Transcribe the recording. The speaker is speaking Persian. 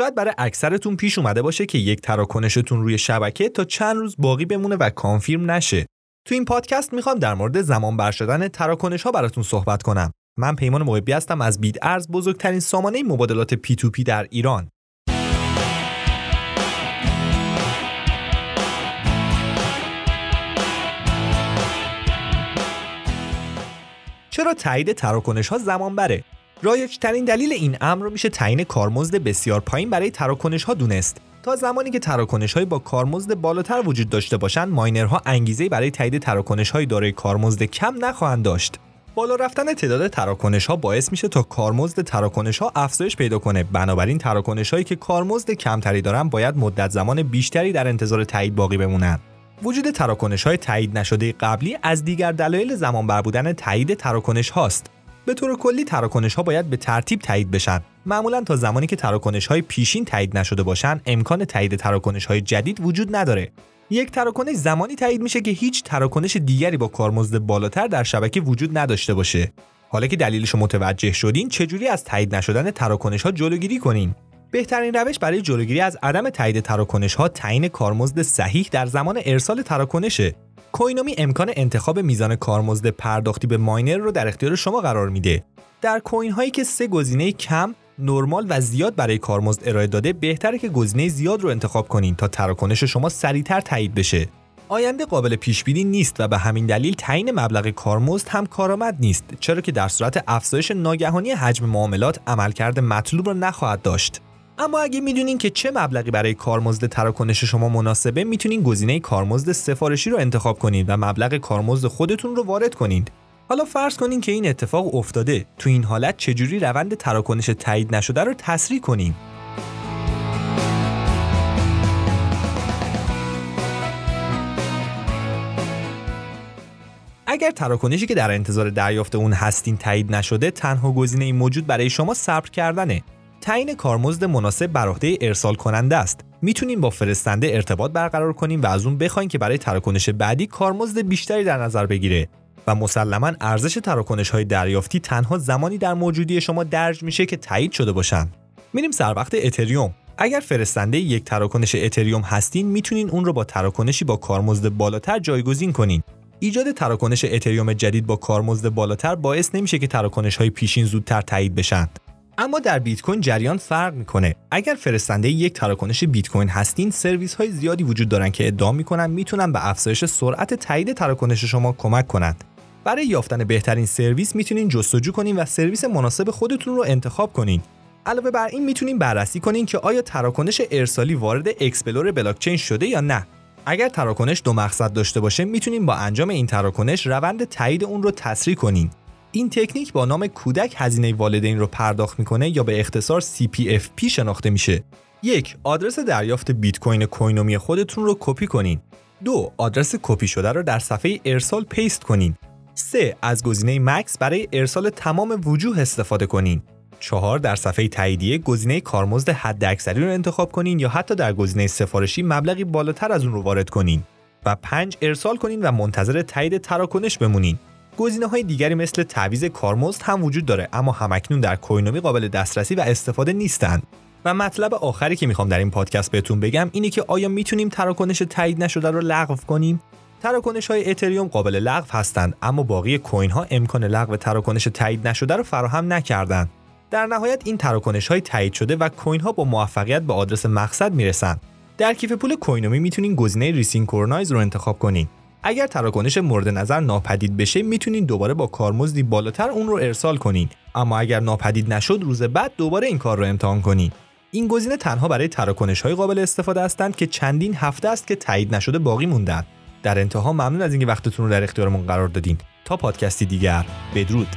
شاید برای اکثرتون پیش اومده باشه که یک تراکنشتون روی شبکه تا چند روز باقی بمونه و confirm نشه. تو این پادکست می‌خوام در مورد زمان بر شدن تراکنش ها براتون صحبت کنم. من پیمان محبی هستم از بیت ارز بزرگترین سامانه مبادلات P2P در ایران. چرا تایید تراکنش ها زمان بره؟ رایج ترین دلیل این امر میشه تعیین کارمزد بسیار پایین برای تراکنش ها دونست. تا زمانی که تراکنش های با کارمزد بالاتر وجود داشته باشند ماینرها انگیزه برای تایید تراکنش های دارای کارمزد کم نخواهند داشت. بالا رفتن تعداد تراکنش ها باعث میشه تا کارمزد تراکنش ها افزایش پیدا کنه. بنابراین تراکنش هایی که کارمزد کمتری دارن باید مدت زمان بیشتری در انتظار تایید باقی بمونن. وجود تراکنش های تایید نشده قبلی از دیگر دلایل زمان بر بودن تایید تراکنش هاست به طور کلی تراکنش ها باید به ترتیب تایید بشن. معمولا تا زمانی که تراکنش های پیشین تایید نشده باشن امکان تایید تراکنش های جدید وجود نداره. یک تراکنش زمانی تایید میشه که هیچ تراکنش دیگری با کارمزد بالاتر در شبکه وجود نداشته باشه. حالا که دلیلش متوجه شدین چجوری از تایید نشدن تراکنش ها جلوگیری کنین؟ بهترین روش برای جلوگیری از عدم تایید تراکنش ها تعیین کارمزد صحیح در زمان ارسال تراکنشه. کوینومی امکان انتخاب میزان کارمزد پرداختی به ماینر رو در اختیار شما قرار میده. در کوین هایی که سه گزینه کم، نرمال و زیاد برای کارمزد ارائه داده بهتره که گزینه زیاد رو انتخاب کنین تا تراکنش شما سریعتر تایید بشه. آینده قابل پیش بینی نیست و به همین دلیل تعیین مبلغ کارمزد هم کارآمد نیست چرا که در صورت افزایش ناگهانی حجم معاملات عملکرد مطلوب را نخواهد داشت. اما اگه می‌دونین که چه مبلغی برای کارمزد تراکنش شما مناسبه می‌تونین گزینه کارمزد سفارشی رو انتخاب کنید و مبلغ کارمزد خودتون رو وارد کنید حالا فرض کنین که این اتفاق افتاده. تو این حالت چجوری روند تراکنش تایید نشده رو تسریع کنیم اگر تراکنشی که در انتظار دریافت اون هستین تایید نشده تنها گزینه موجود برای شما صبر کردنه. تعیین کارمزد مناسب بر عهده ارسال کننده است. می‌تونیم با فرستنده ارتباط برقرار کنیم و از اون بخوایم که برای تراکنش بعدی کارمزد بیشتری در نظر بگیره و مسلما ارزش تراکنش های دریافتی تنها زمانی در موجودی شما درج میشه که تایید شده باشن. میریم سر وقت اتریوم. اگر فرستنده یک تراکنش اتریوم هستین می‌تونین اون رو با تراکنشی با کارمزد بالاتر جایگزین کنین. ایجاد تراکنش اتریوم جدید با کارمزد بالاتر باعث نمیشه که تراکنش های پیشین زودتر تایید بشن. اما در بیت کوین جریان فرق می‌کنه. اگر فرستنده یک تراکنش بیت کوین هستین سرویس های زیادی وجود دارن که ادعا می‌کنن می‌تونن به افزایش سرعت تایید تراکنش شما کمک کنند. برای یافتن بهترین سرویس می‌تونین جستجو کنین و سرویس مناسب خودتون رو انتخاب کنین. علاوه بر این می‌تونین بررسی کنین که آیا تراکنش ارسالی وارد explorer بلاکچین شده یا نه. اگر تراکنش دو مقصد داشته باشه می‌تونین با انجام این تراکنش روند تایید اون رو تسریع کنین. این تکنیک با نام کودک هزینه والدین رو پرداخت می‌کنه یا به اختصار CPFP شناخته میشه. یک آدرس دریافت بیت کوین کوینومی خودتون رو کپی کنین. دو آدرس کپی شده رو در صفحه ارسال paste کنین. سه از گزینه max برای ارسال تمام وجوه استفاده کنین. چهار در صفحه تاییدیه گزینه کارمزد حداکثری رو انتخاب کنین یا حتی در گزینه سفارشی مبلغی بالاتر از اون رو وارد کنین. و پنج ارسال کنین و منتظر تایید تراکنش بمونین. گزینه های دیگری مثل تعویض کارمزد هم وجود داره اما همکنون در Coinomi قابل دسترسی و استفاده نیستند. و مطلب آخری که می‌خوام در این پادکست بهتون بگم اینه که آیا می‌تونیم تراکنش تایید نشده رو لغو کنیم؟ تراکنش های اتریوم قابل لغو هستند اما باقی coin ها امکان لغو تراکنش تایید نشده رو فراهم نکردند. در نهایت این تراکنش های تایید شده و coin ها با موفقیت به آدرس مقصد می‌رسن در کیف پول Coinomi می‌تونین گزینه resynchronize رو انتخاب کنین. اگر تراکنش مورد نظر ناپدید بشه می‌تونین دوباره با کارمزدی بالاتر اون رو ارسال کنین. اما اگر ناپدید نشد روز بعد دوباره این کار رو امتحان کنین. این گزینه تنها برای تراکنش های قابل استفاده هستند که چندین هفته است که تایید نشده باقی موندن. در انتها ممنون از اینکه وقتتون رو در اختیارمون قرار دادین. تا پادکستی دیگر بدرود.